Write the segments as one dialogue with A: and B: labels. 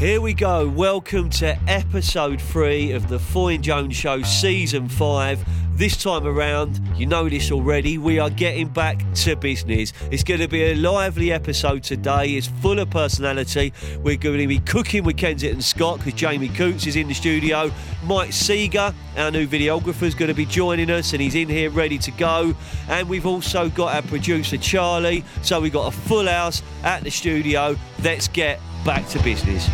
A: Here we go. Welcome to episode three of the Foy and Jones Show, season five. This time around, you know this already, we are getting back to business. It's going to be a lively episode today. It's full of personality. We're going to be cooking with Kensington Scott because Jamie Cutts is in the studio. Mike Seager, our new videographer, is going to be joining us and he's in here ready to go. And we've also got our producer Charlie. So we've got a full house at the studio. Let's get back to business.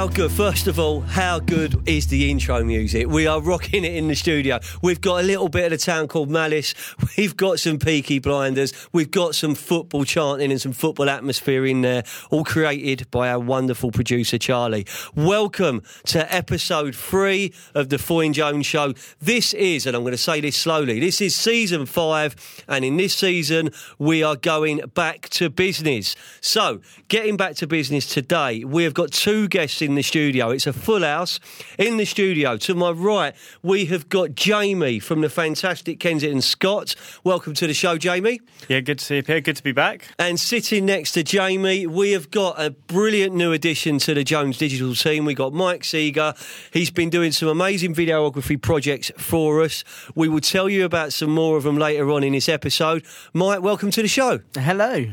A: How good, first of all, how good is the intro music? We are rocking it in the studio. We've got a little bit of the town called Malice. We've got some Peaky Blinders. We've got some football chanting and some football atmosphere in there, all created by our wonderful producer, Charlie. Welcome to episode three of the Foy and Jones Show. This is, and I'm going to say this slowly, this is season five, and in this season, we are going back to business. So, getting back to business today, we have got two guests in the studio. It's a full house in the studio. To my right, we have got Jamie from the fantastic Kensington Scott. Welcome to the show, Jamie.
B: Yeah, good to see you here. Good to be back.
A: And sitting next to Jamie, we have got a brilliant new addition to the Jones Digital team. We've got Mike Seager. He's been doing some amazing videography projects for us. We will tell you about some more of them later on in this episode. Mike, welcome to the show.
C: Hello.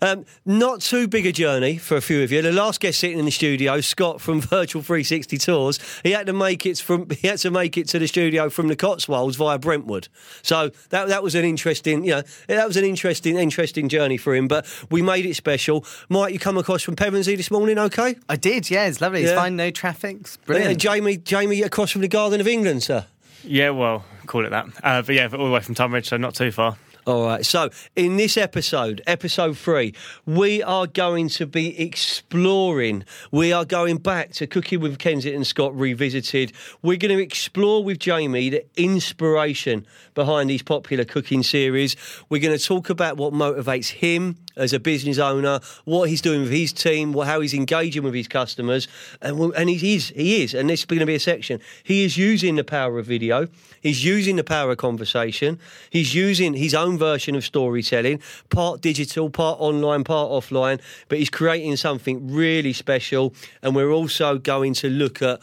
A: Um, not too big a journey for a few of you. The last guest sitting in the studio, Scott from Virtual 360 Tours, he had to make it from he had to make it to the studio from the Cotswolds via Brentwood. So that that was an interesting, you know, that was an interesting interesting journey for him. But we made it special. Mike, you come across from Pevensey this morning, okay?
C: I did, yeah, it's lovely. It's fine, no traffic. It's
A: Yeah,
C: brilliant.
A: Jamie, Jamie, across from the Garden of England, sir.
B: Yeah, well, call it that. Uh, but yeah, all the way from Tunbridge, so not too far.
A: All right. So, in this episode, episode three, we are going to be exploring. We are going back to Cooking with Kensington Scott Revisited. We're going to explore with Jamie the inspiration behind these popular cooking series. We're going to talk about what motivates him as a business owner, what he's doing with his team, how he's engaging with his customers, and and he is he is, and this is going to be a section. He is using the power of video. He's using the power of conversation. He's using his own version of storytelling, part digital, part online, part offline, but he's creating something really special. And we're also going to look at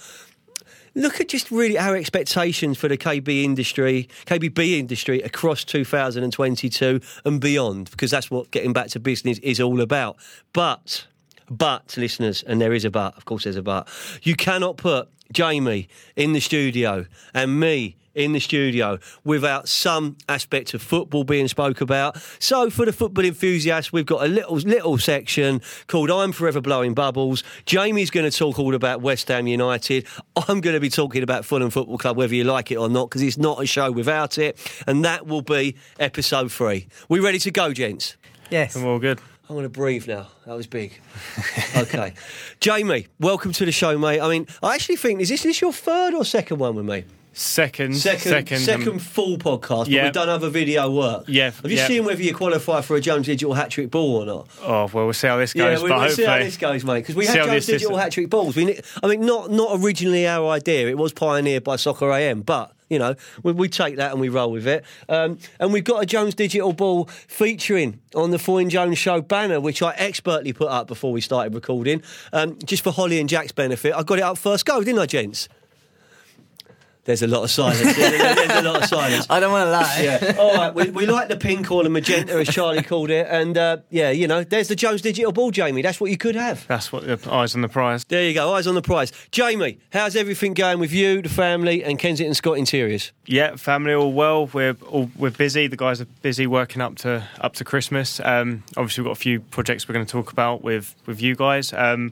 A: look at just really our expectations for the KB industry, KBB industry across 2022 and beyond, because that's what getting back to business is all about. But, but, listeners, and there is a but, of course there's a but, you cannot put Jamie in the studio and me in the studio without some aspect of football being spoke about. So for the football enthusiasts, we've got a little little section called I'm Forever Blowing Bubbles. Jamie's going to talk all about West Ham United. I'm going to be talking about Fulham Football Club, whether you like it or not, because it's not a show without it. And that will be episode three. We ready to go, gents?
C: yes.
B: I'm all good.
A: I'm going to breathe now. That was big. okay. Jamie, welcome to the show, mate. I mean, I actually think, is this, this your third or second one with me?
B: Second,
A: Second, second,
B: um,
A: full podcast, but
B: yeah.
A: we've done other video work.
B: Yeah,
A: Have you
B: yeah.
A: seen whether you qualify for a Jones Digital hat trick ball or not?
B: oh well, we'll see how this
A: Yeah,
B: goes.
A: we,
B: but
A: we'll see how this goes, mate. Because we had Jones Digital hat trick balls. We, I mean, not not originally our idea. It was pioneered by Soccer AM, but. You know, we, we take that and we roll with it. Um, and we've got a Jones Digital Ball featuring on the Foy and Jones Show banner, which I expertly put up before we started recording, um, just for Holly and Jack's benefit. I got it up first go, didn't I, gents? There's a lot of silence. There's a lot of silence.
C: I don't want to lie.
A: Yeah. All right. We, we like the pink or the magenta, as Charlie called it. And uh, yeah, you know, there's the Jones Digital Ball, Jamie. That's what you could have.
B: that's what the eyes on the prize.
A: There you go. Eyes on the prize. Jamie, how's everything going with you, the family, and Kensington Scott Interiors?
B: Yeah, family all well. We're all, we're busy. The guys are busy working up to up to Christmas. Um, obviously, we've got a few projects we're going to talk about with with you guys. Um,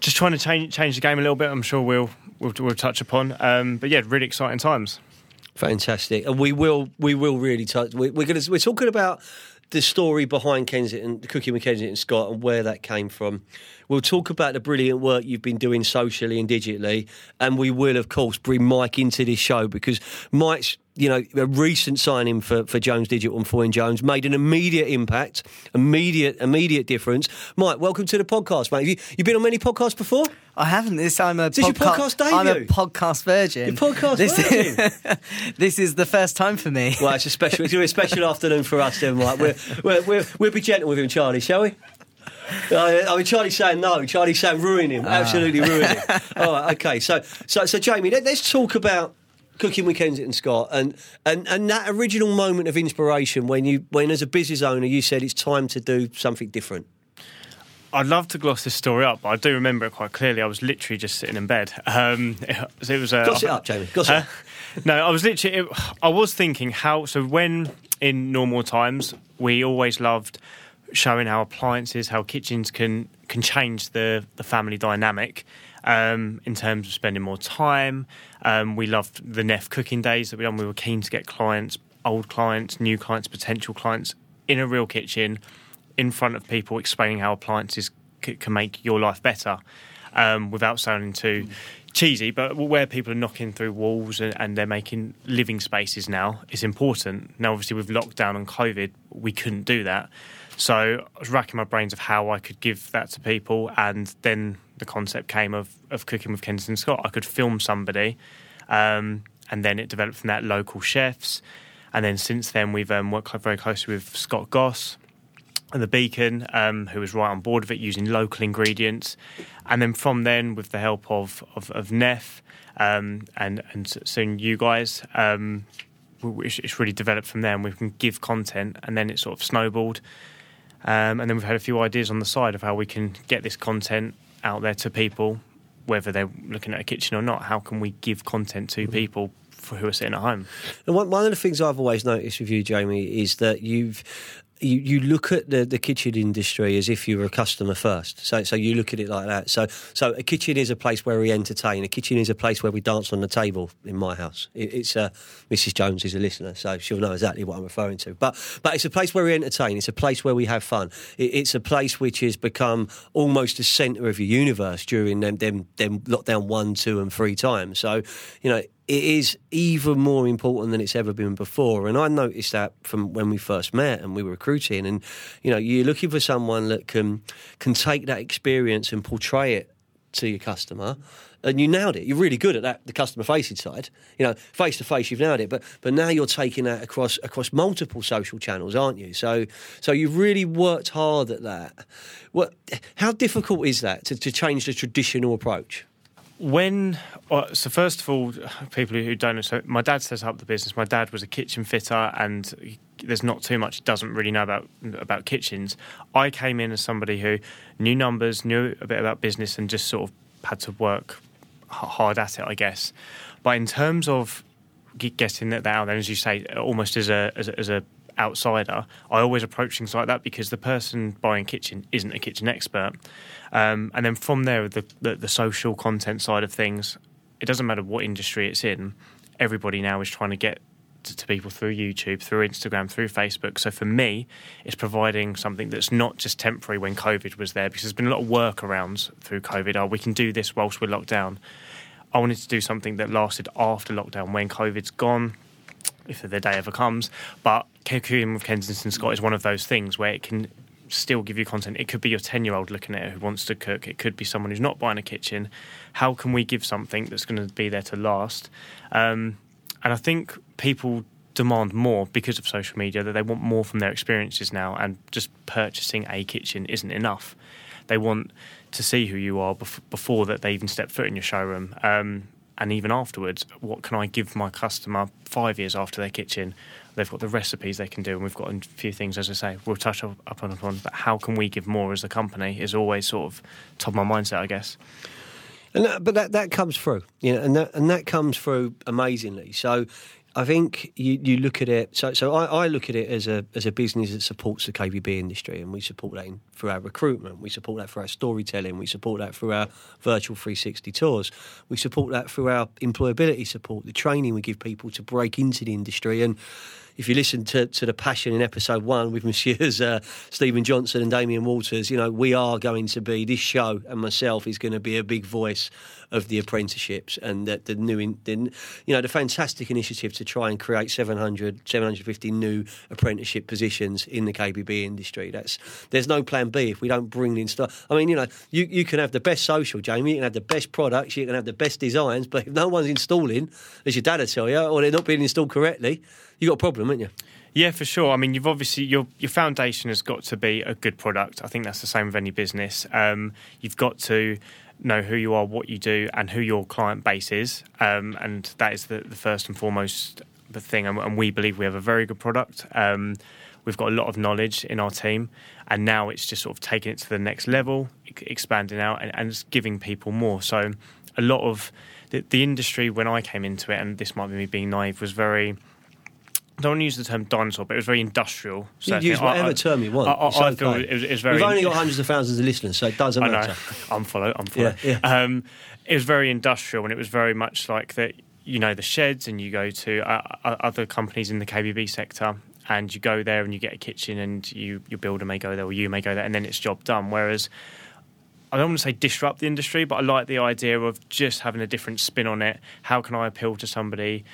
B: just trying to change change the game a little bit. I'm sure we'll we'll, we'll touch upon. Um, but yeah, really exciting times.
A: Fantastic. And we will, we will really touch. We, we're going to, we're talking about the story behind Kensington, Cookie with Kensington Scott, and where that came from. We'll talk about the brilliant work you've been doing socially and digitally, and we will, of course, bring Mike into this show because Mike's you know, a recent signing for, for Jones Digital and Foy and Jones made an immediate impact, immediate immediate difference. Mike, welcome to the podcast, mate. Have you, you been on many podcasts before?
C: I haven't. This I'm a
A: Is this your podcast debut.
C: I'm a podcast virgin.
A: Your podcast
C: this,
A: virgin.
C: this is the first time for me.
A: Well, it's a special. It's going to be a special afternoon for us, then, Mike. We're, we're, we're, we'll be gentle with him, Charlie, shall we? Uh, I mean, Charlie's saying no. Charlie's saying ruin him, absolutely ruin him. All right, okay. So, so, so, Jamie, let, us talk about cooking with Kensington Scott and, and and that original moment of inspiration when you when as a business owner you said it's time to do something different.
B: I'd love to gloss this story up, but I do remember it quite clearly. I was literally just sitting in bed. Um, it, it was. Uh,
A: Gloss it up, Jamie. Gloss it
B: Uh,
A: up.
B: no, I was literally. It, I was thinking how. So when in normal times, we always loved showing how appliances, how kitchens can can change the the family dynamic. Um, in terms of spending more time, um, we loved the Neff cooking days that we done. We were keen to get clients, old clients, new clients, potential clients, in a real kitchen, in front of people, explaining how appliances c- can make your life better, um, without sounding too cheesy. But where people are knocking through walls and, and they're making living spaces now is important. Now, obviously, with lockdown and COVID, we couldn't do that. So I was racking my brains of how I could give that to people, and then the concept came of, of cooking with Kensington Scott. I could film somebody, um, and then it developed from that local chefs. And then since then, we've um, worked very closely with Scott Goss and the Beacon, um, who was right on board of it using local ingredients. And then from then, with the help of of, of Neff um, and and soon you guys, um, it's really developed from there. And we can give content, and then it sort of snowballed. Um, and then we've had a few ideas on the side of how we can get this content out there to people, whether they're looking at a kitchen or not. How can we give content to mm-hmm. people for who are sitting at home?
A: And one, one of the things I've always noticed with you, Jamie, is that you've you, you look at the, the kitchen industry as if you were a customer first. So so you look at it like that. So so a kitchen is a place where we entertain. A kitchen is a place where we dance on the table in my house. It, it's uh, Mrs. Jones is a listener, so she'll know exactly what I'm referring to. But but it's a place where we entertain. It's a place where we have fun. It, it's a place which has become almost the centre of your universe during them them them lockdown one, two, and three times. So you know it is even more important than it's ever been before. And I noticed that from when we first met and we were recruiting. And you know, you're looking for someone that can can take that experience and portray it to your customer. And you nailed it. You're really good at that, the customer facing side. You know, face to face, you've nailed it. But but now you're taking that across across multiple social channels, aren't you? So so you've really worked hard at that. What? How difficult is that to, to change the traditional approach?
B: When well, so first of all, people who don't know, so my dad set up the business. My dad was a kitchen fitter, and there's not too much he doesn't really know about about kitchens. I came in as somebody who knew numbers, knew a bit about business, and just sort of had to work hard at it, I guess. But in terms of getting that out there, as you say, almost as a as a, as a outsider, I always approach things like that because the person buying kitchen isn't a kitchen expert. Um, and then from there, the, the the social content side of things, it doesn't matter what industry it's in. Everybody now is trying to get to, people through YouTube, through Instagram, through Facebook. So for me, it's providing something that's not just temporary when COVID was there, because there's been a lot of workarounds through COVID. Oh, we can do this whilst we're locked down. I wanted to do something that lasted after lockdown when COVID's gone, if the day ever comes. But cooking with Kensington Scott is one of those things where it can still give you content. It could be your 10 year old looking at it who wants to cook, it could be someone who's not buying a kitchen. How can we give something that's going to be there to last? Um, and I think people demand more because of social media that they want more from their experiences now and just purchasing a kitchen isn't enough they want to see who you are before that they even step foot in your showroom um, and even afterwards what can i give my customer five years after their kitchen? They've got the recipes they can do and we've got a few things as i say we'll touch up, up on upon but how can we give more as a company is always sort of top of my mindset i guess.
A: And that, but that, that comes through, you know, and that and that comes through amazingly. So I think you, you look at it. So so I, I look at it as a as a business that supports the KBB industry, and we support that in, through our recruitment. We support that through our storytelling. We support that through our virtual 360 tours. We support that through our employability support, the training we give people to break into the industry, and if you listen to, to the passion in episode one with Messieurs uh, Stephen Johnson and Damien Walters, you know, we are going to be, this show and myself is going to be a big voice of the apprenticeships and the, the new, in, the, you know, the fantastic initiative to try and create 700, 750 new apprenticeship positions in the KBB industry. That's there's no plan B if we don't bring in stuff. I mean, you know, you, you can have the best social, Jamie. You can have the best products. You can have the best designs, but if no one's installing, as your dad would tell you, or they're not being installed correctly, you got a problem, haven't you?
B: Yeah, for sure. I mean, you've obviously your your foundation has got to be a good product. I think that's the same with any business. Um, you've got to know who you are, what you do, and who your client base is, um, and that is the, the, first and foremost the thing. And, and, we believe we have a very good product. Um, we've got a lot of knowledge in our team, and now it's just sort of taking it to the next level, expanding out, and, and giving people more. So, a lot of the, the industry when I came into it, and this might be me being naive, was very I don't want to use the term dinosaur, but it was very industrial.
A: You use whatever I, term you want. I, I, I feel
B: it was, it was, very.
A: We've only got hundreds of thousands of listeners, so it doesn't
B: I
A: matter.
B: Know. I'm follow. I'm follow. Yeah, yeah. Um, it was very industrial, and it was very much like that. You know, the sheds, and you go to uh, uh other companies in the KBB sector, and you go there and you get a kitchen, and you your builder may go there, or you may go there, and then it's job done. Whereas I don't want to say disrupt the industry, but I like the idea of just having a different spin on it. How can I appeal to somebody?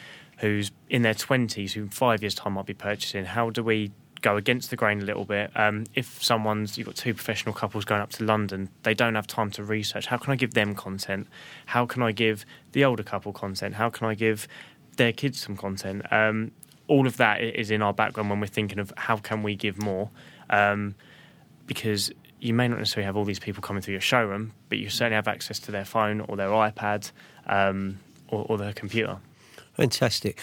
B: Who's in their 20s, who in five years' time might be purchasing, how do we go against the grain a little bit? Um, if someone's, you've got two professional couples going up to London, they don't have time to research. How can I give them content? How can I give the older couple content? How can I give their kids some content? Um, all of that is in our background when we're thinking of how can we give more. Um, because you may not necessarily have all these people coming through your showroom, but you certainly have access to their phone or their iPad um, or, or their computer.
A: Fantastic.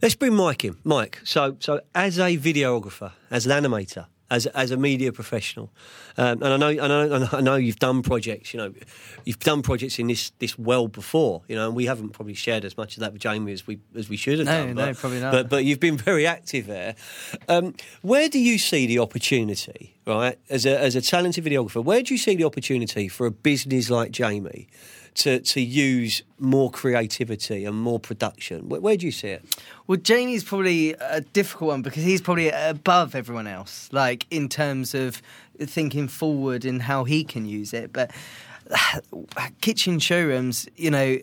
A: Let's bring Mike in. Mike, so so as a videographer, as an animator, as as a media professional, um, and I know, I know I know you've done projects. You know, you've done projects in this this world before. You know, and we haven't probably shared as much of that with Jamie as we as we should have
C: no,
A: done.
C: No, probably not.
A: But but you've been very active there. Um, where do you see the opportunity? Right, as a as a talented videographer, where do you see the opportunity for a business like Jamie? To, to use more creativity and more production? Where, where do you see it?
C: Well, Jamie's probably a difficult one because he's probably above everyone else, like in terms of thinking forward and how he can use it. But kitchen showrooms, you know,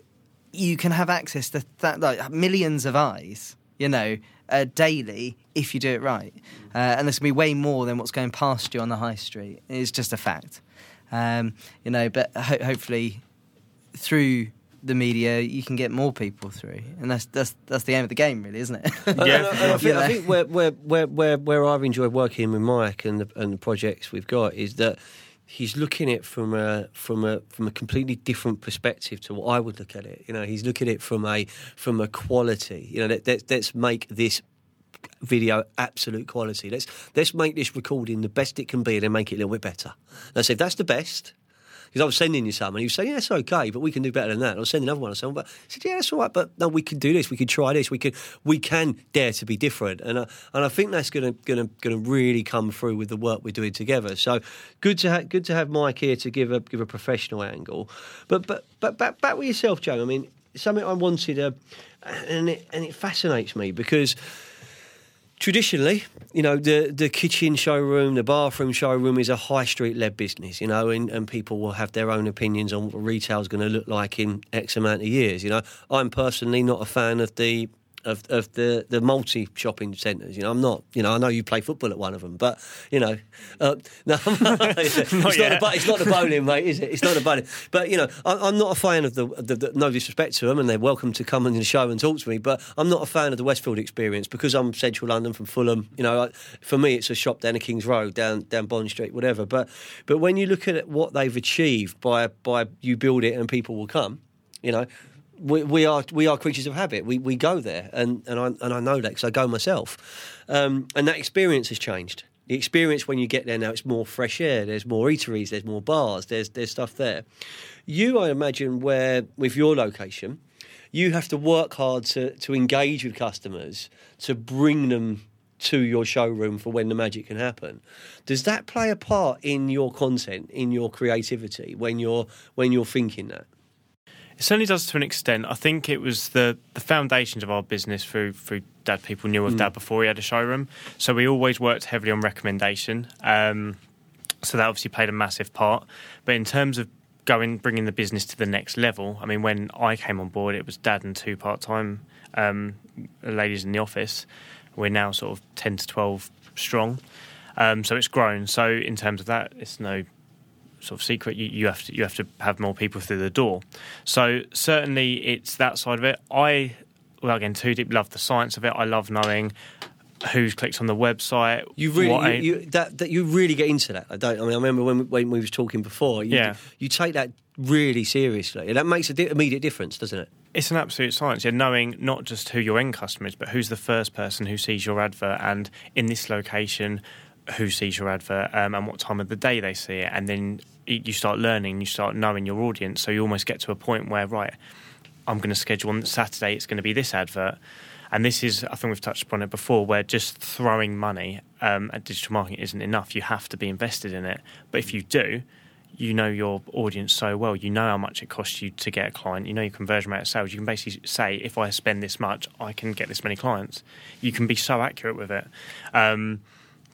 C: you can have access to like millions of eyes, you know, uh, daily if you do it right. Uh, and there's going to be way more than what's going past you on the high street. It's just a fact. Um, you know, but ho- hopefully through the media, you can get more people through, and that's that's that's the aim of the game, really, isn't it?
A: yeah, I, I, think, I think where, where where where where I've enjoyed working with Mike and the, and the projects we've got is that he's looking at it from a from a from a completely different perspective to what I would look at it. You know, he's looking at it from a from a quality. You know, let, let, let's make this video absolute quality. Let's let's make this recording the best it can be and then make it a little bit better. And I said that's the best because I was sending you some, and you say, "Yeah, it's okay, but we can do better than that." And I was sending another one, I said, "But I said, yeah, it's all right, but no, we can do this. We can try this. We can we can dare to be different." And I, and I think that's going to going to going to really come through with the work we're doing together. So good to ha- good to have Mike here to give a give a professional angle. But but but back back with yourself, Joe. I mean, something I wanted, uh, and it and it fascinates me because traditionally, you know, the the kitchen showroom, the bathroom showroom is a high street led business, you know, and, and people will have their own opinions on what retail is going to look like in X amount of years. You know, I'm personally not a fan of the of, of the, the multi shopping centres. You know, I'm not. You know, I know you play football at one of them, but you know, uh, no, it's, not a, it's not the bowling, mate, is it? It's not the bowling. But you know, I, am not a fan of the, the, the, No disrespect to them, and they're welcome to come on the show and talk to me. But I'm not a fan of the Westfield experience because I'm Central London from Fulham. You know, for me, it's a shop down the King's Road, down down Bond Street, whatever. But but when you look at what they've achieved by by you build it and people will come, you know, we, we, are we are creatures of habit. We we go there, and and I and I know that because I go myself, um, and that experience has changed. The experience when you get there now, it's more fresh air. There's more eateries. There's more bars. There's there's stuff there. You, I imagine, where with your location, you have to work hard to to engage with customers to bring them to your showroom for when the magic can happen. Does that play a part in your content, in your creativity when you're when you're thinking that?
B: It certainly does to an extent. I think it was the, the foundations of our business through through Dad. People knew of Dad before he had a showroom, so we always worked heavily on recommendation. Um, so that obviously played a massive part. But in terms of going bringing the business to the next level, I mean, when I came on board, it was Dad and two part time um, ladies in the office. We're now sort of ten to twelve strong, um, so it's grown. So in terms of that, it's no sort of secret. You, you have to you have to have more people through the door. So certainly it's that side of it. I well again too deep love the science of it. I love knowing who's clicked on the website.
A: You really, you, you, that, that you really get into that. I don't. I mean, I remember when when we was talking before. You,
B: Yeah.
A: You take that really seriously, and that makes a di- immediate difference, doesn't it?
B: It's an absolute science. Yeah, knowing not just who your end customer is, but who's the first person who sees your advert, and in this location, who sees your advert, um, and what time of the day they see it, and then you start learning, you start knowing your audience. So you almost get to a point where, right, I'm going to schedule on Saturday. It's going to be this advert, and this is, I think we've touched upon it before, where just throwing money um, at digital marketing isn't enough. You have to be invested in it. But if you do, you know your audience so well. You know how much it costs you to get a client. You know your conversion rate of sales. You can basically say, if I spend this much, I can get this many clients. You can be so accurate with it. Um,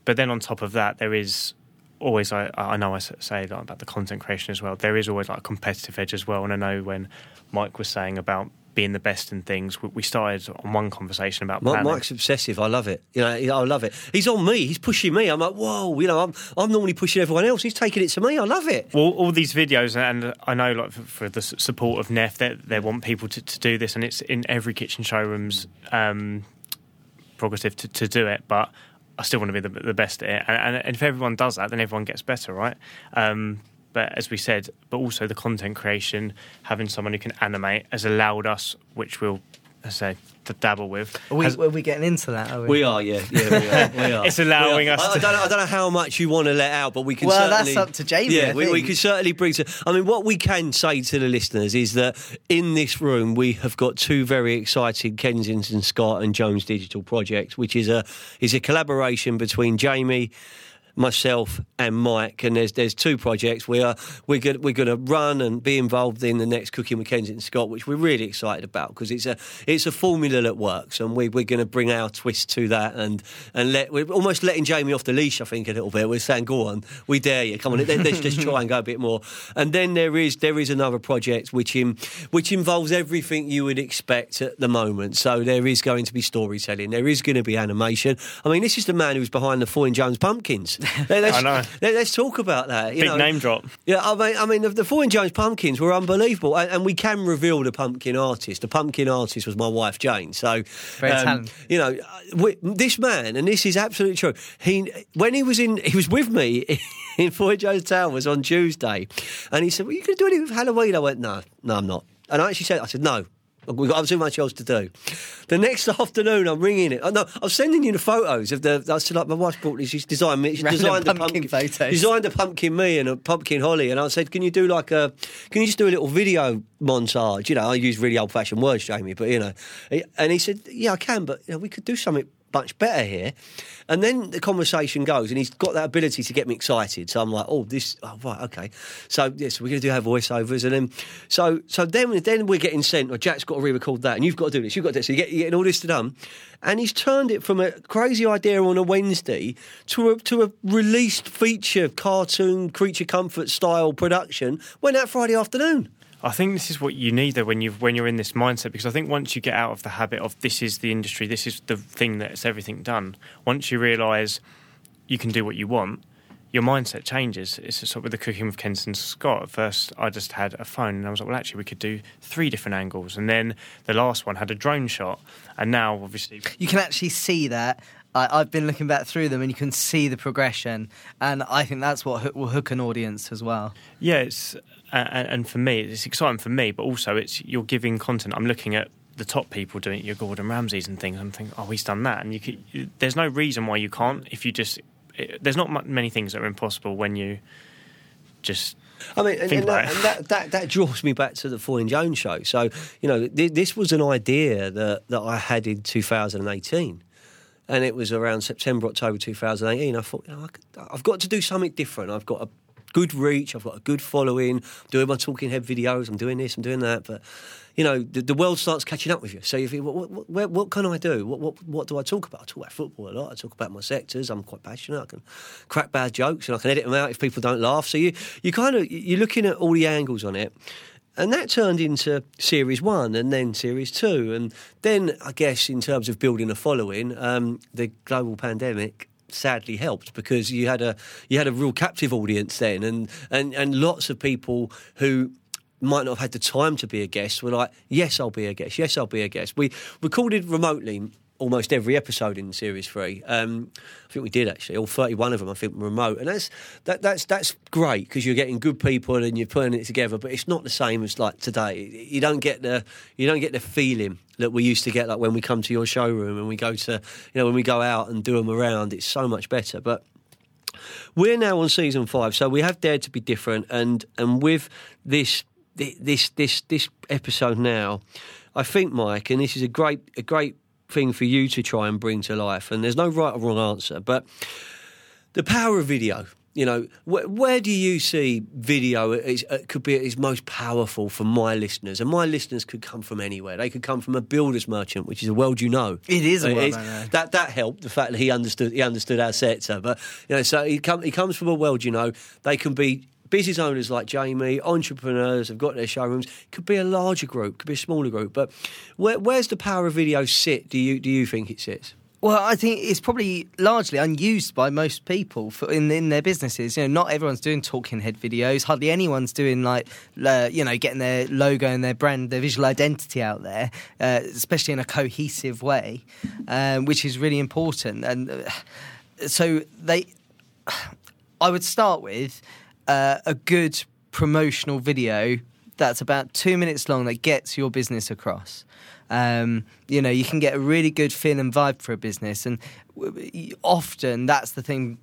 B: but then on top of that, there is always, I, I know I say that about the content creation as well. There is always like a competitive edge as well. And I know when Mike was saying about being the best in things, we- started on one conversation about planning.
A: Mike's obsessive. I love it. You know, I love it. He's on me. He's pushing me. I'm like, whoa. You know, I'm I'm normally pushing everyone else. He's taking it to me. I love it.
B: Well, all these videos, and I know, like for, for the support of Neff, they, they want people to, to do this, and it's in every kitchen showroom's um, prerogative to, to do it. But I still want to be the, the best at it, and, and if everyone does that, then everyone gets better, right? Um, but as we said, but also the content creation, having someone who can animate has allowed us, which we'll say to dabble with.
C: Are we,
B: has-
C: are we getting into that? Are we?
A: We are, yeah, yeah, we are. We are.
B: It's allowing
A: We are.
B: us
A: I, I don't know, I don't know how much you want to let out, but we can.
C: Well, that's
A: certainly,
C: up to Jamie,
A: Yeah,
C: I
A: we, we can certainly bring to. I mean, what we can say to the listeners is that in this room we have got two very exciting Kensington Scott and Jones Digital projects, which is a is a collaboration between Jamie. Myself and Mike, and there's there's two projects we are we're going we're going to run and be involved in the next Cooking with Kensington Scott, which we're really excited about because it's a it's a formula that works, and we we're going to bring our twist to that and and let we're almost letting Jamie off the leash, I think a little bit. We're saying, go on, we dare you, come on, let, let's just try and go a bit more. And then there is there is another project which in which involves everything you would expect at the moment. So there is going to be storytelling, there is going to be animation. I mean, this is the man who's behind the Foy and Jones Pumpkins. Let's,
B: I know.
A: Let, us talk about that. You
B: Big
A: know.
B: name drop.
A: Yeah, I mean, I mean, the, the Foy and Jones pumpkins were unbelievable, and, and we can reveal the pumpkin artist. The pumpkin artist was my wife Jane. So,
C: Very um, talented.
A: you know, we, this man, and this is absolutely true. He, when he was in, he was with me in Foy Jones Towers on Tuesday, and he said, "Well, you going to do anything with Halloween?" I went, "No, no, I'm not." And I actually said, "I said no." We've got too much else to do. The next afternoon, I'm ringing it. Oh, no, I'm sending you the photos of the. I said, like, my wife brought this. She's designed me. She's
C: Random
A: designed the
C: pumpkin photos.
A: Designed a pumpkin me and a pumpkin Holly, and I said, "Can you do like a? Can you just do a little video montage? You know, I use really old-fashioned words, Jamie, but you know." And he said, "Yeah, I can, but you know, we could do something." Much better here, and then the conversation goes, and he's got that ability to get me excited. So I'm like, "Oh, this, oh, right, okay." So yes, we're going to do our voiceovers, and then so so then then we're getting sent. Or Jack's got to re-record that, and you've got to do this. You've got to this. So you get, you're getting all this done, and he's turned it from a crazy idea on a Wednesday to a to a released feature cartoon creature comfort style production. Went out Friday afternoon.
B: I think this is what you need though when you when you're in this mindset because I think once you get out of the habit of this is the industry, this is the thing that's everything done. Once you realise you can do what you want, your mindset changes. It's sort of with the cooking with Kensington Scott. At first, I just had a phone and I was like, well, actually, we could do three different angles. And then the last one had a drone shot, and now obviously
C: you can actually see that. I, I've been looking back through them, and you can see the progression. And I think that's what will hook an audience as well.
B: Yeah, it's and, and for me, it's exciting for me, but also it's you're giving content. I'm looking at the top people doing it, your Gordon Ramsays and things. I'm thinking, oh, he's done that, and you could, there's no reason why you can't if you just. It, there's not many things that are impossible when you just.
A: I mean, and, and, that, and that, that that draws me back to the Foy and Jones show. So you know, th- this was an idea that that I had in 2018. And it was around September, October 2018. I thought, you know, I could, I've got to do something different. I've got to good reach. I've got a good following. I'm doing my talking head videos. I'm doing this. I'm doing that. But you know, the, the world starts catching up with you. So you think, what, what, what, what can I do? What, what, what do I talk about? I talk about football a lot. I talk about my sectors. I'm quite passionate. I can crack bad jokes and I can edit them out if people don't laugh. So you, you kind of you're looking at all the angles on it. And that turned into series one and then series two. And then, I guess, in terms of building a following, um, the global pandemic sadly helped because you had a you had a real captive audience then and and and lots of people who might not have had the time to be a guest were like, yes, I'll be a guest. Yes, I'll be a guest. We recorded remotely almost every episode in series three. Um, I think we did actually, all thirty-one of them. I think remote, and that's that, that's that's great because you're getting good people and you're putting it together. But it's not the same as like today. You don't get the you don't get the feeling that we used to get like when we come to your showroom and we go to you know when we go out and do them around. It's so much better, but. We're now on season five, so we have dared to be different, and and with this this this this episode now, I think, Mike, and this is a great a great thing for you to try and bring to life. And there's no right or wrong answer, but the power of video. You know, wh- where do you see video is, uh, could be its most powerful for my listeners? And my listeners could come from anywhere. They could come from a builder's merchant, which is a world you know.
C: It is a world
A: it's-
C: I know.
A: That that helped the fact that he understood he understood our sector. But you know, so he come, he comes from a world you know. They can be business owners like Jamie, entrepreneurs have got their showrooms. Could be a larger group, could be a smaller group. But where, where's the power of video sit? Do you do you think it sits?
C: Well, I think it's probably largely unused by most people for, in in their businesses. You know, not everyone's doing talking head videos. Hardly anyone's doing like, uh, you know, getting their logo and their brand, their visual identity out there, uh, especially in a cohesive way, um, which is really important. And uh, so they, I would start with uh, a good promotional video that's about two minutes long that gets your business across. Um, you know, you can get a really good feel and vibe for a business, and often that's the thing.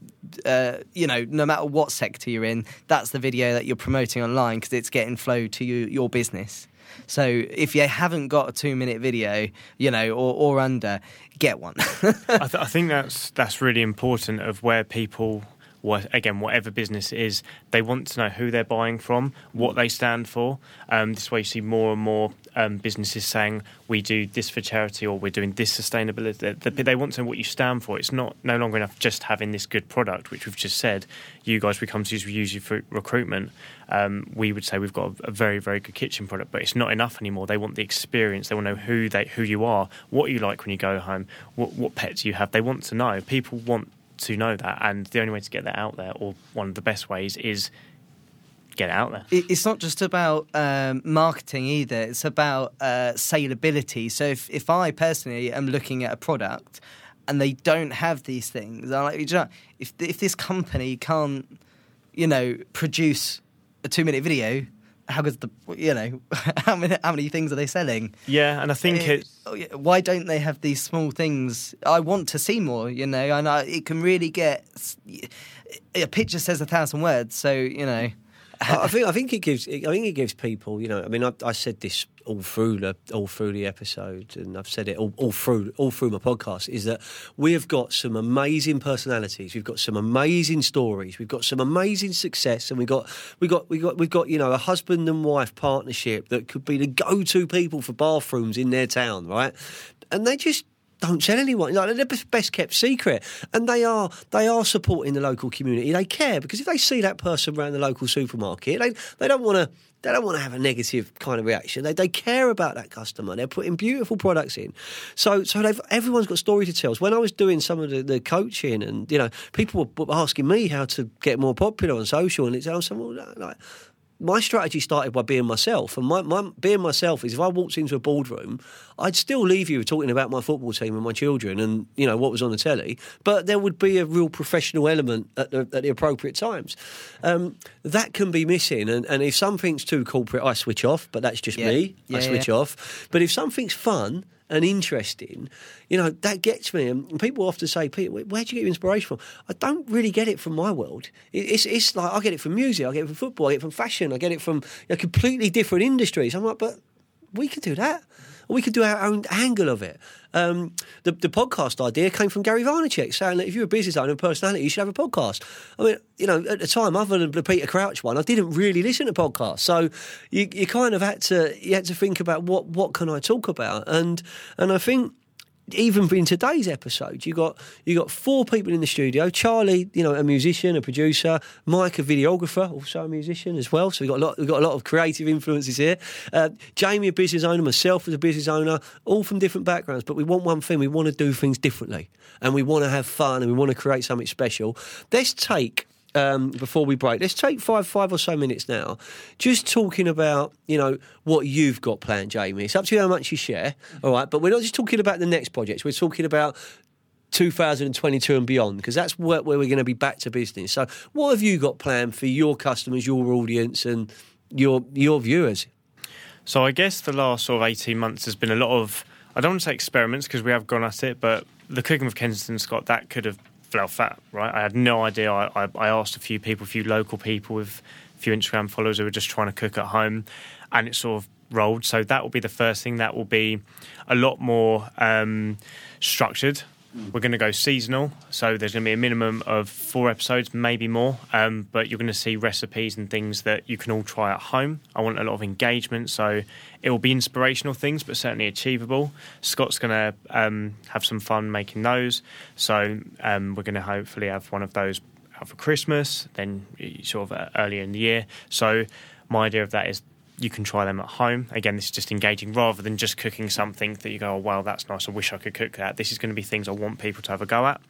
C: Uh, you know, no matter what sector you're in, that's the video that you're promoting online because it's getting flow to you, your business. So if you haven't got a two minute video, you know, or, or under, get one.
B: I, th- I think that's that's really important of where people what, again whatever business it is they want to know who they're buying from what they stand for. Um, this way you see more and more um, businesses saying we do this for charity or we're doing this sustainability. They, they- want to know what you stand for. It's not no longer enough just having this good product which we've just said. You guys we come to you for recruitment. Um, we would say we've got a, a very very good kitchen product but it's not enough anymore. They want the experience. They want to know who they who you are what you like when you go home what, what pets you have. They want to know. People want to know that and the only way to get that out there or one of the best ways is get out there
C: it's not just about um, marketing either. It's about uh, saleability. So if, if I personally am looking at a product and they don't have these things, I'm like, you know, if if this company can't, you know, produce a two minute video, how good's the you know how many how many things are they selling?
B: yeah and i think it
C: oh, why don't they have these small things? I want to see more, you know, and I, it can really get. A picture says a thousand words, so you know.
A: I think I think it gives I think it gives people you know I mean I, I said this all through the all through the episode and I've said it all, all through all through my podcast is that we have got some amazing personalities. We've got some amazing stories. We've got some amazing success and we got we got we got we've got you know a husband and wife partnership that could be the go to people for bathrooms in their town right? And they just don't tell anyone. Like they're the best kept secret, and they are they are supporting the local community. They care because if they see that person around the local supermarket, they they don't want to. They don't want to have a negative kind of reaction. They, they care about that customer. They're putting beautiful products in. So so they've, everyone's got a story to tell. When I was doing some of the, the coaching, and you know, people were asking me how to get more popular on social, and it's I was saying, well, like my strategy started by being myself, and my, my being myself is if I walked into a boardroom, I'd still leave you talking about my football team and my children and you know what was on the telly, but there would be a real professional element at the, at the appropriate times. Um, that can be missing, and, and if something's too corporate, I switch off. But that's just
C: Yeah.
A: me. I switch
C: yeah.
A: off. But if something's fun and interesting, you know, that gets me. And people often say, Peter, where where'd you get your inspiration from? I don't really get it from my world. It's, it's like I get it from music, I get it from football, I get it from fashion, I get it from know, completely different industries. I'm like, but we could do that. Or we could do our own angle of it. Um, the, the podcast idea came from Gary Vaynerchuk saying that if you're a business owner and personality, you should have a podcast. I mean, you know, at the time, other than the Peter Crouch one, I didn't really listen to podcasts, so you, you kind of had to you had to think about what what can I talk about, and and I think even in today's episode, you got you got four people in the studio. Charlie, you know, a musician, a producer. Mike, a videographer, also a musician as well. So we got a lot. We got a lot of creative influences here. Uh, Jamie, a business owner. Myself, as a business owner. All from different backgrounds, but we want one thing. We want to do things differently, and we want to have fun, and we want to create something special. Let's take um, before we break. Let's take five five or so minutes now, just talking about you know what you've got planned, Jamie. It's up to you how much you share, all right. But we're not just talking about the next projects. We're talking about 2022 and beyond because that's where, where we're going to be back to business. So, what have you got planned for your customers, your audience, and your your viewers?
B: So, I guess the last sort of 18 months has been a lot of I don't want to say experiments because we have gone at it, but the cooking with Kensington Scott that could have fell fat, right? I had no idea. I, I, I asked a few people, a few local people with a few Instagram followers who were just trying to cook at home, and it sort of rolled. So that will be the first thing. That will be a lot more um, structured. We're going to go seasonal, so there's going to be a minimum of four episodes, maybe more. Um, but you're going to see recipes and things that you can all try at home. I want a lot of engagement, so it will be inspirational things, but certainly achievable. Scott's going to um, have some fun making those, so um, we're going to hopefully have one of those out for Christmas, then sort of uh, earlier in the year. So my idea of that is you can try them at home. Again, this is just engaging rather than just cooking something that you go, oh, wow, that's nice. I wish I could cook that. This is going to be things I want people to have a go at.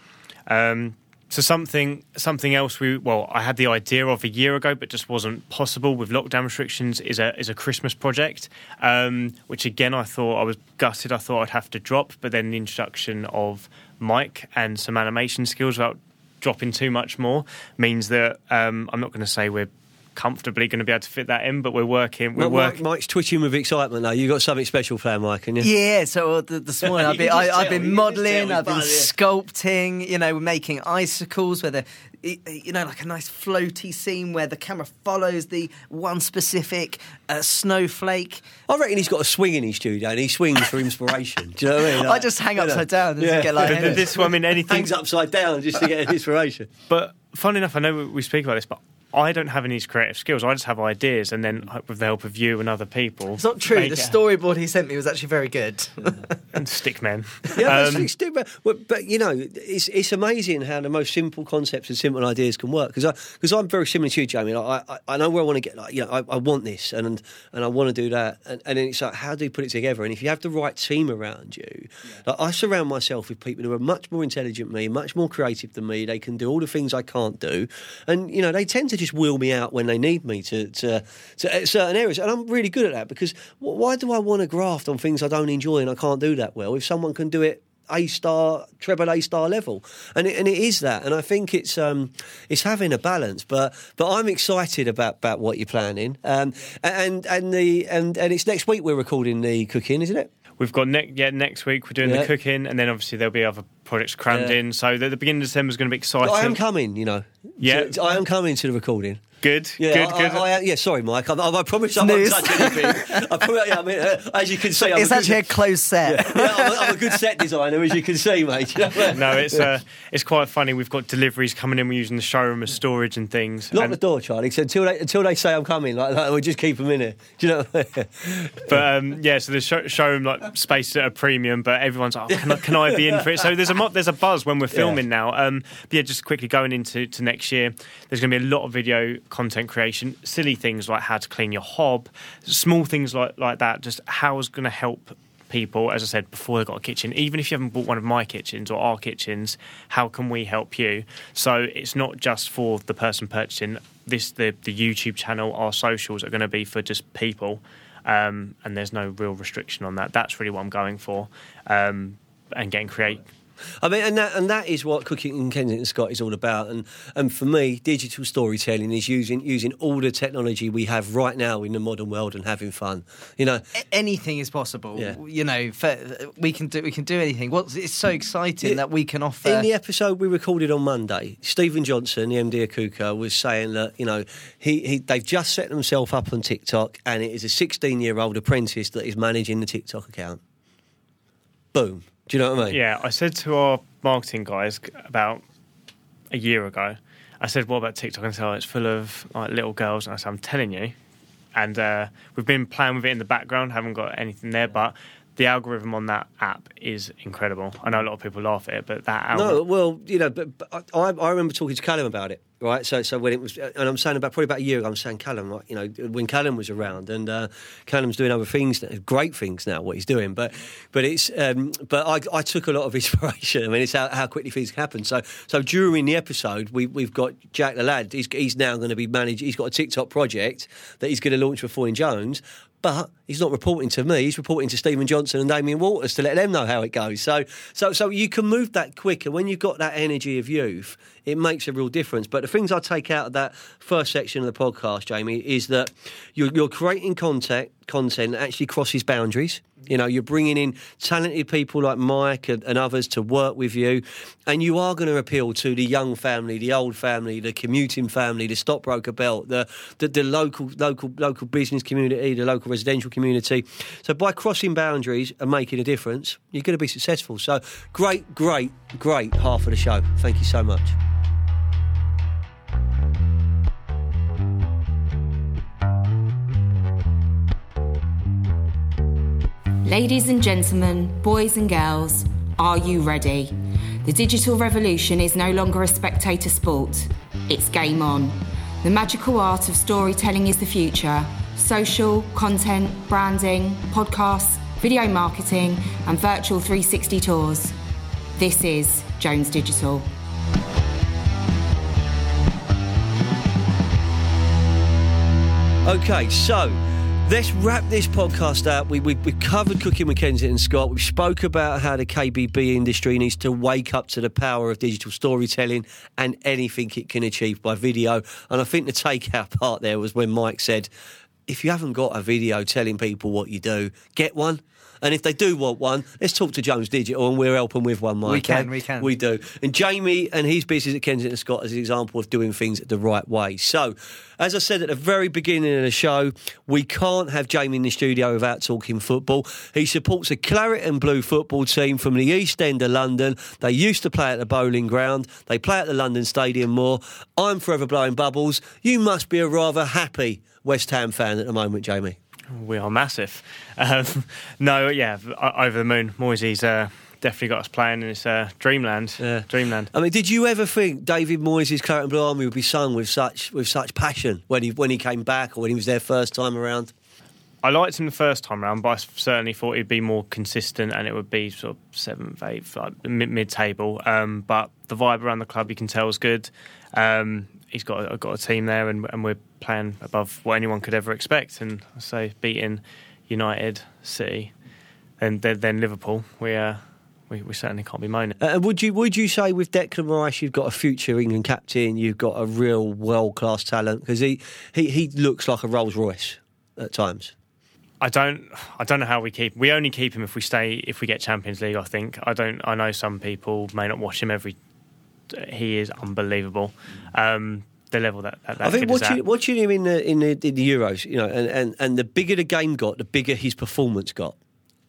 B: Um, so something something else we well I had the idea of a year ago, but just wasn't possible with lockdown restrictions. Is a is a Christmas project, um, which again I thought I was gutted. I thought I'd have to drop, but then the introduction of Mike and some animation skills without dropping too much more means that um, I'm not going to say we're comfortably going to be able to fit that in, but we're working. We're
A: Mike,
B: working.
A: Mike's twitching with excitement now. You've got something special planned, Mike, and you?
C: Yeah, so uh, th- this morning I've been,
A: You can just
C: I, I've been
A: you can just
C: modelling, I've been
A: it's
C: sculpting, you know, we're making icicles where the, you know, like a nice floaty scene where the camera follows the one specific uh, snowflake.
A: I reckon he's got a swing in his studio and he swings for inspiration. Do you know what I mean?
C: I just hang
A: you know,
C: upside down and
A: yeah.
C: get like
B: this one, I mean, anything.
A: hangs upside down just to get inspiration.
B: But fun enough, I know we speak about this, but I don't have any creative skills. I just have ideas, and then with the help of you and other people,
C: It's not true. The storyboard he sent me was actually very good.
B: and stick men.
A: Yeah,
B: Um,
A: stupid. But, but you know, it's it's amazing how the most simple concepts and simple ideas can work. Because because I'm very similar to you, Jamie. Like, I, I I know where I want to get. Like, you know, I, I want this and and I want to do that. And, and then it's like, how do you put it together? And if you have the right team around you, like, I surround myself with people who are much more intelligent than me, much more creative than me. They can do all the things I can't do, and you know, they tend to just wheel me out when they need me to to, to certain areas. And I'm really good at that because wh- why do I want to graft on things I don't enjoy and I can't do that well? If someone can do it a star, treble A star level, and it, and it is that, and I think it's um, it's having a balance. But but I'm excited about, about what you're planning, um, and and the and and it's next week we're recording the cooking, isn't it?
B: We've got ne- yeah next week we're doing
A: Yeah.
B: the cooking, and then obviously there'll be other projects crammed
A: Yeah.
B: in. So the, the beginning of December is going to be exciting.
A: I am coming, you know.
B: Yeah.
A: So- I am coming to the recording.
B: Good,
A: Yeah,
B: good,
A: I,
B: good.
A: I, I, yeah, sorry, Mike. I, I, I promise I won't
C: Snooze.
A: touch anything. I promise, yeah, I mean, uh, as you can see, I'm
C: it's
A: a good-
C: actually a closed set.
A: yeah, I'm, a, I'm a good set designer, as you can see, mate. You know what I mean?
B: no, it's uh, it's quite funny. We've got deliveries coming in. We're using the showroom as storage and things.
A: Lock
B: And-
A: the door, Charlie. So until they until they say I'm coming, like, like we just keep them in here. Do you know? What I mean?
B: But um, yeah, so the show, showroom like space at a premium, but everyone's like, oh, can, I, can I be in for it? So there's a mo- there's a buzz when we're filming now. Um, but yeah, just quickly going into to next year, there's going to be a lot of video content creation, silly things like how to clean your hob, small things like like that. Just how is going to help people, as I said before, they've got a kitchen. Even if you haven't bought one of my kitchens or our kitchens, how can we help you? So it's not just for the person purchasing this. The the YouTube channel, our socials are going to be for just people, um, and there's no real restriction on that. That's really what I'm going for, um, and getting create.
A: I mean, and that and that is what cooking in Kensington Scott is all about. And and for me, digital storytelling is using using all the technology we have right now in the modern world and having fun. You know,
C: A- anything is possible.
A: Yeah.
C: You know, for, we can do we can do anything. What's it's so exciting
A: Yeah.
C: that we can offer.
A: In the episode we recorded on Monday, Stephen Johnson, the MD of Kuka, was saying that you know he, he they've just set themselves up on TikTok, and it is a 16 year old apprentice that is managing the TikTok account. boom. Do you know what I mean?
B: Yeah, I said to our marketing guys about a year ago, I said, "What about TikTok?" And oh, "It's full of like little girls." And I said, "I'm telling you." And uh, we've been playing with it in the background, haven't got anything there, but the algorithm on that app is incredible. I know a lot of people laugh at it, but that algorithm.
A: No, well, you know, but, but I, I remember talking to Callum about it, right? So, so when it was, and I'm saying about probably about a year ago, I'm saying Callum, like, you know, when Callum was around, and uh, Callum's doing other things, great things now, what he's doing, but but it's, um, but I, I took a lot of inspiration. I mean, it's how, how quickly things happen. So, so during the episode, we we've got Jack the lad. He's he's now going to be managed. He's got a TikTok project that he's going to launch with Foy and Jones. But he's not reporting to me. He's reporting to Stephen Johnson and Damien Waters to let them know how it goes. So, so, so you can move that quicker when you've got that energy of youth. It makes a real difference. But the things I take out of that first section of the podcast, Jamie, is that you're, you're creating content, content that actually crosses boundaries. You know, you're bringing in talented people like Mike and, and others to work with you, and you are going to appeal to the young family, the old family, the commuting family, the stockbroker belt, the, the the local local local business community, the local residential community. So by crossing boundaries and making a difference, you're going to be successful. So great, great, great half of the show. Thank you so much.
D: Ladies and gentlemen, boys and girls, are you ready? The digital revolution is no longer a spectator sport, it's game on. The magical art of storytelling is the future. Social, content, branding, podcasts, video marketing, and virtual 360 tours. This is Jones Digital.
A: Okay, so Let's wrap this podcast up. We, we, covered Cooking McKenzie and Scott. We spoke about how the KBB industry needs to wake up to the power of digital storytelling and anything it can achieve by video. And I think the takeout part there was when Mike said, if you haven't got a video telling people what you do, get one. And if they do want one, let's talk to Jones Digital and we're helping with one, Mike.
C: We can, eh? we can.
A: We do. And Jamie and his business at Kensington Scott is an example of doing things the right way. So, as I said at the very beginning of the show, we can't have Jamie in the studio without talking football. He supports a claret and blue football team from the East End of London. They used to play at the Boleyn Ground. They play at the London Stadium more. I'm forever blowing bubbles. You must be a rather happy West Ham fan at the moment, Jamie.
B: We are massive. Um, no, yeah, over the moon. Moisey's uh, definitely got us playing in his uh, dreamland. Yeah. Dreamland.
A: I mean, did you ever think David Moyes' Claret and Blue Army would be sung with such with such passion when he when he came back or when he was there first time around?
B: I liked him the first time around, but I certainly thought he'd be more consistent and it would be sort of seventh, eighth, like mid table. Um, but the vibe around the club, you can tell, is good. Um, he's got a, got a team there, and, and we're playing above what anyone could ever expect. And I say beating United, City, and then, then Liverpool, we uh, we, we certainly can't be moaning.
A: Uh, would you would you say with Declan Rice, you've got a future England captain, you've got a real world class talent because he, he he looks like a Rolls Royce at times.
B: I don't I don't know how we keep we only keep him if we stay if we get Champions League I think I don't I know some people may not watch him every he is unbelievable. Um, the level that, that, that
A: I think
B: watching,
A: watching him in the, in the in the Euros, you know, and, and, and the bigger the game got, the bigger his performance got.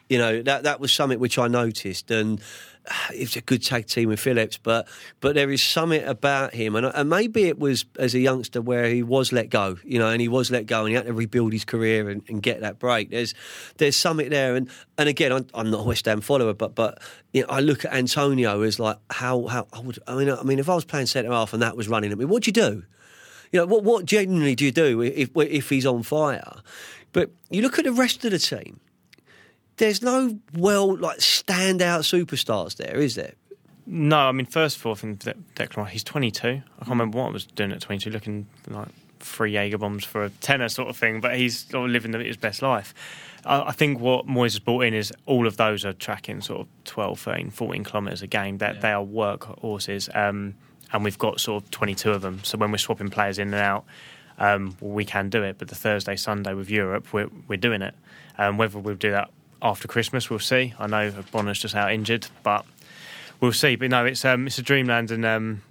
A: You know that that was something which I noticed, and it's a good tag team with Phillips, but but there is something about him, and, and maybe it was as a youngster where he was let go, you know, and he was let go, and he had to rebuild his career and, and get that break. There's there's something there, and and again, I'm, I'm, not a West Ham follower, but but you know, I look at Antonio as like how how I would, I mean, I mean, if I was playing centre half and that was running at me, what'd you do? You know, what what genuinely do you do if if he's on fire? But you look at the rest of the team there's no well like standout superstars there, is there?
B: No, I mean, first of all, I think Declan, he's 22. I can't remember what I was doing at 22, looking like three Jaeger bombs for a tenner sort of thing, but he's sort of living his best life. I think what Moyes has brought in is all of those are tracking sort of 12, 13, 14 kilometres a game. That yeah. they are work horses, um, and we've got sort of 22 of them. So when we're swapping players in and out, um, we can do it. But the Thursday, Sunday with Europe, we're, we're doing it. Um, whether we'll do that after Christmas. We'll see. I know Bonner's just out injured, but we'll see. But no, it's um, it's a dreamland, and um,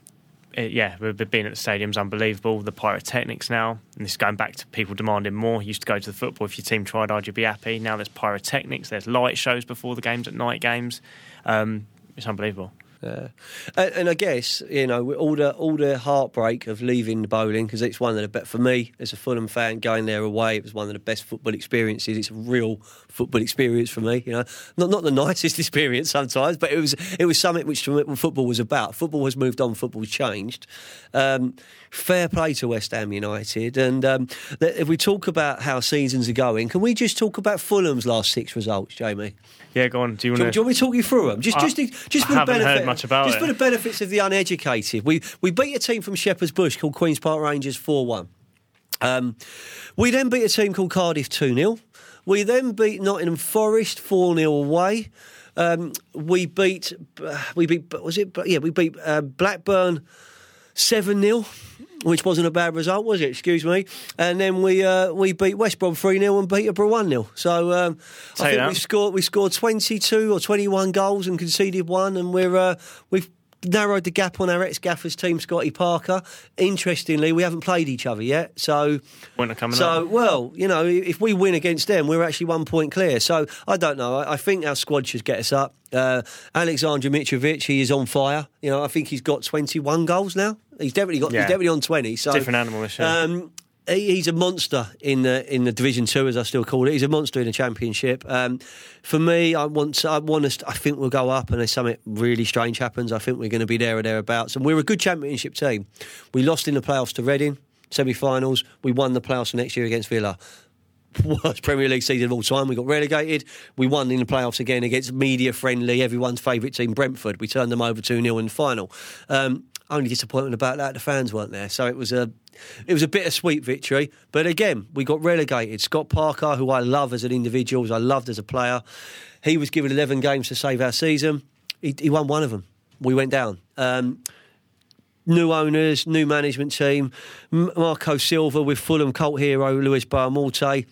B: it, yeah, we've been being at the stadium's unbelievable. The pyrotechnics now, and this is going back to people demanding more. You used to go to the football if your team tried hard, you'd be happy. Now there's pyrotechnics, there's light shows before the games at night games. Um, it's unbelievable.
A: Yeah. And, and I guess you know all the all the heartbreak of leaving the Boleyn because it's one of the best for me as a Fulham fan going there away. It was one of the best football experiences. It's a real football experience for me. You know, not not the nicest experience sometimes, but it was it was something which football was about. Football has moved on. Football's changed. Um, fair play to West Ham United. And um, if we talk about how seasons are going, can we just talk about Fulham's last six results, Jamie?
B: Yeah, go on. Do you want
A: to? Do you want me to talk you through them? Just, just, just for
B: the
A: benefit.
B: Much about
A: just
B: it.
A: for the benefits of the uneducated. We we beat a team from Shepherd's Bush called Queens Park Rangers four one. Um, we then beat a team called Cardiff two 0 We then beat Nottingham Forest four 0 away. Um, we beat we beat was it yeah we beat uh, Blackburn seven 0 which wasn't a bad result, was it? Excuse me. And then we uh, we beat West Brom three 0 and Peterborough one 0 So um, I think
B: that.
A: we scored we scored twenty two or twenty one goals and conceded one, and we're uh, we've narrowed the gap on our ex gaffers team, Scotty Parker. Interestingly, we haven't played each other yet, so
B: coming
A: so
B: up.
A: well, you know, if we win against them, we're actually one point clear. So I don't know. I, I think our squad should get us up. Uh, Alexander Mitrovic, he is on fire. You know, I think he's got 21 goals now. He's definitely got.
B: Yeah.
A: He's definitely on 20. So
B: Different animal this year.
A: Um, he- he's a monster in the in the Division Two, as I still call it. He's a monster in the Championship. Um, for me, I want to, I want us. I think we'll go up, and if something really strange happens, I think we're going to be there or thereabouts. And we're a good Championship team. We lost in the playoffs to Reading, semi-finals. We won the playoffs next year against Villa. Worst Premier League season of all time. We got relegated. We won in the playoffs again against media friendly, everyone's favourite team, Brentford. We turned them over 2 0 in the final. Um, only disappointment about that, the fans weren't there. So it was a it was a bittersweet victory. But again, we got relegated. Scott Parker, who I love as an individual, as I loved as a player, he was given 11 games to save our season. He, he won one of them. We went down. Um, new owners, new management team. Marco Silva with Fulham cult hero Luis Boa Morte.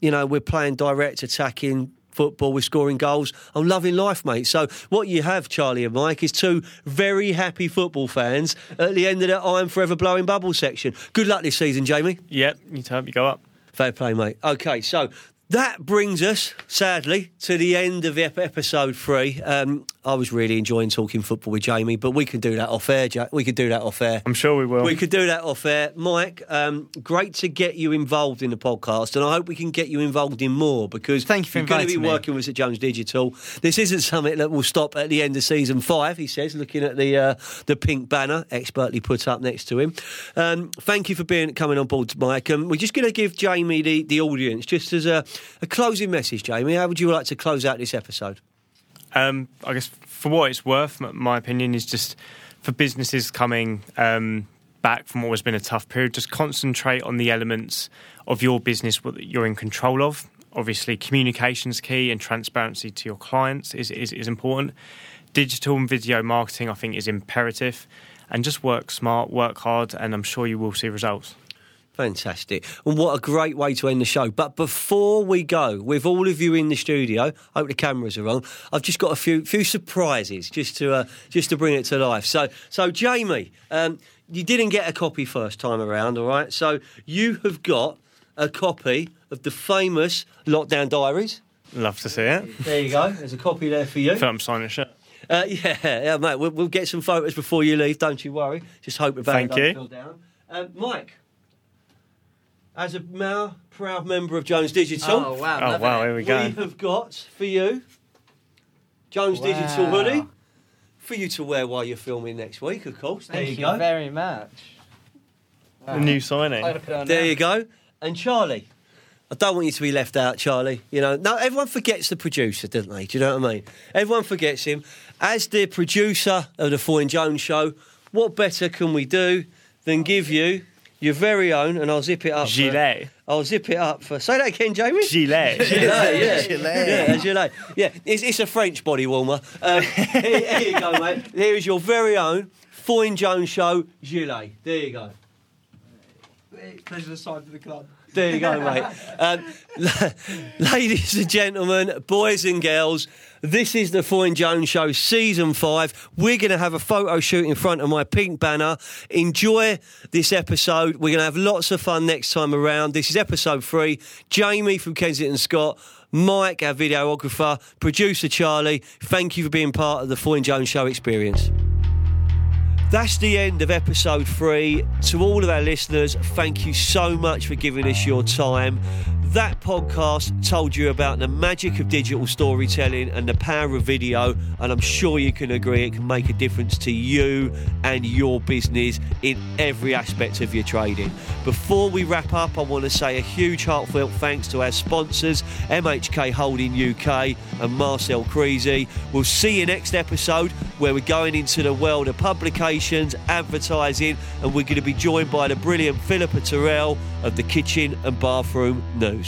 A: You know, we're playing direct attacking football, we're scoring goals. I'm loving life, mate. So what you have, Charlie and Mike, is two very happy football fans at the end of that I'm forever blowing bubble section. Good luck this season, Jamie.
B: Yep, you turn, you go up.
A: Fair play, mate. Okay, so that brings us, sadly, to the end of ep- episode three. Um, I was really enjoying talking football with Jamie, but we can do that off air. Ja- We could do that off air.
B: I'm sure we will.
A: We could do that off air. Mike, um, great to get you involved in the podcast, and I hope we can get you involved in more because
C: Thank you for
A: you're going to be
C: me.
A: working with us at Jones Digital. This isn't something that will stop at the end of season five, he says, looking at the uh, the pink banner expertly put up next to him. Um, thank you for being coming on board, Mike. Um, we're just going to give Jamie the, the audience just as a, a closing message, Jamie. How would you like to close out this episode?
B: Um, I guess for what it's worth, my opinion is just for businesses coming um, back from what has been a tough period, just concentrate on the elements of your business that you're in control of. Obviously, communication's key and transparency to your clients is, is, is important. Digital and video marketing, I think, is imperative. And just work smart, work hard, and I'm sure you will see results.
A: Fantastic. And what a great way to end the show. But before we go, with all of you in the studio, I hope the cameras are on, I've just got a few few surprises just to uh, just to bring it to life. So so Jamie, um, you didn't get a copy first time around, all right? So you have got a copy of the famous Lockdown Diaries.
B: Love to see it.
A: There you go. There's a copy there for you.
B: I'm signing a shirt.
A: Uh, yeah, yeah, mate. We'll, we'll get some photos before you leave. Don't you worry. Just hope the van
B: Thank
A: don't
B: you.
A: down. Um, Mike, as a now proud member of Jones Digital,
C: Oh wow!
B: Oh, wow,
C: it.
B: here we go.
A: We have got for you Jones Digital hoodie for you to wear while you're filming next week. Of course.
C: Thank
A: there you,
C: you
A: go.
C: very much.
B: A new signing.
C: I'm gonna put it on
A: There
C: now.
A: you go. And Charlie. I don't want you to be left out, Charlie. You know, no, everyone forgets the producer, doesn't they? Do you know what I mean? Everyone forgets him. As the producer of the Foy and Jones show, what better can we do than give you your very own, and I'll zip it up. for-
B: Gilet.
A: I'll zip it up for. Say that again, Jamie.
B: Gilet.
A: Gilet, yeah.
C: Gilet.
A: Yeah, gilet. Yeah, it's, it's a French body warmer. Um, here, here you go, mate. Here is your very own Foy and Jones show gilet. There you go.
E: Pleasure to sign for the club.
A: There you go, mate. Um, ladies and gentlemen, boys and girls, this is the Foy and Jones Show, season five. We're going to have a photo shoot in front of my pink banner. Enjoy this episode. We're going to have lots of fun next time around. This is episode three. Jamie from Kensington Scott. Mike, our videographer, producer Charlie, thank you for being part of the Foy and Jones Show experience. That's the end of episode three. To all of our listeners, thank you so much for giving us your time. That podcast told you about the magic of digital storytelling and the power of video, and I'm sure you can agree it can make a difference to you and your business in every aspect of your trading. Before we wrap up, I want to say a huge heartfelt thanks to our sponsors, MHK Holding UK and Marcel Creasy. We'll see you next episode where we're going into the world of publications, advertising, and we're going to be joined by the brilliant Philippa Terrell of the Kitchen and Bathroom News.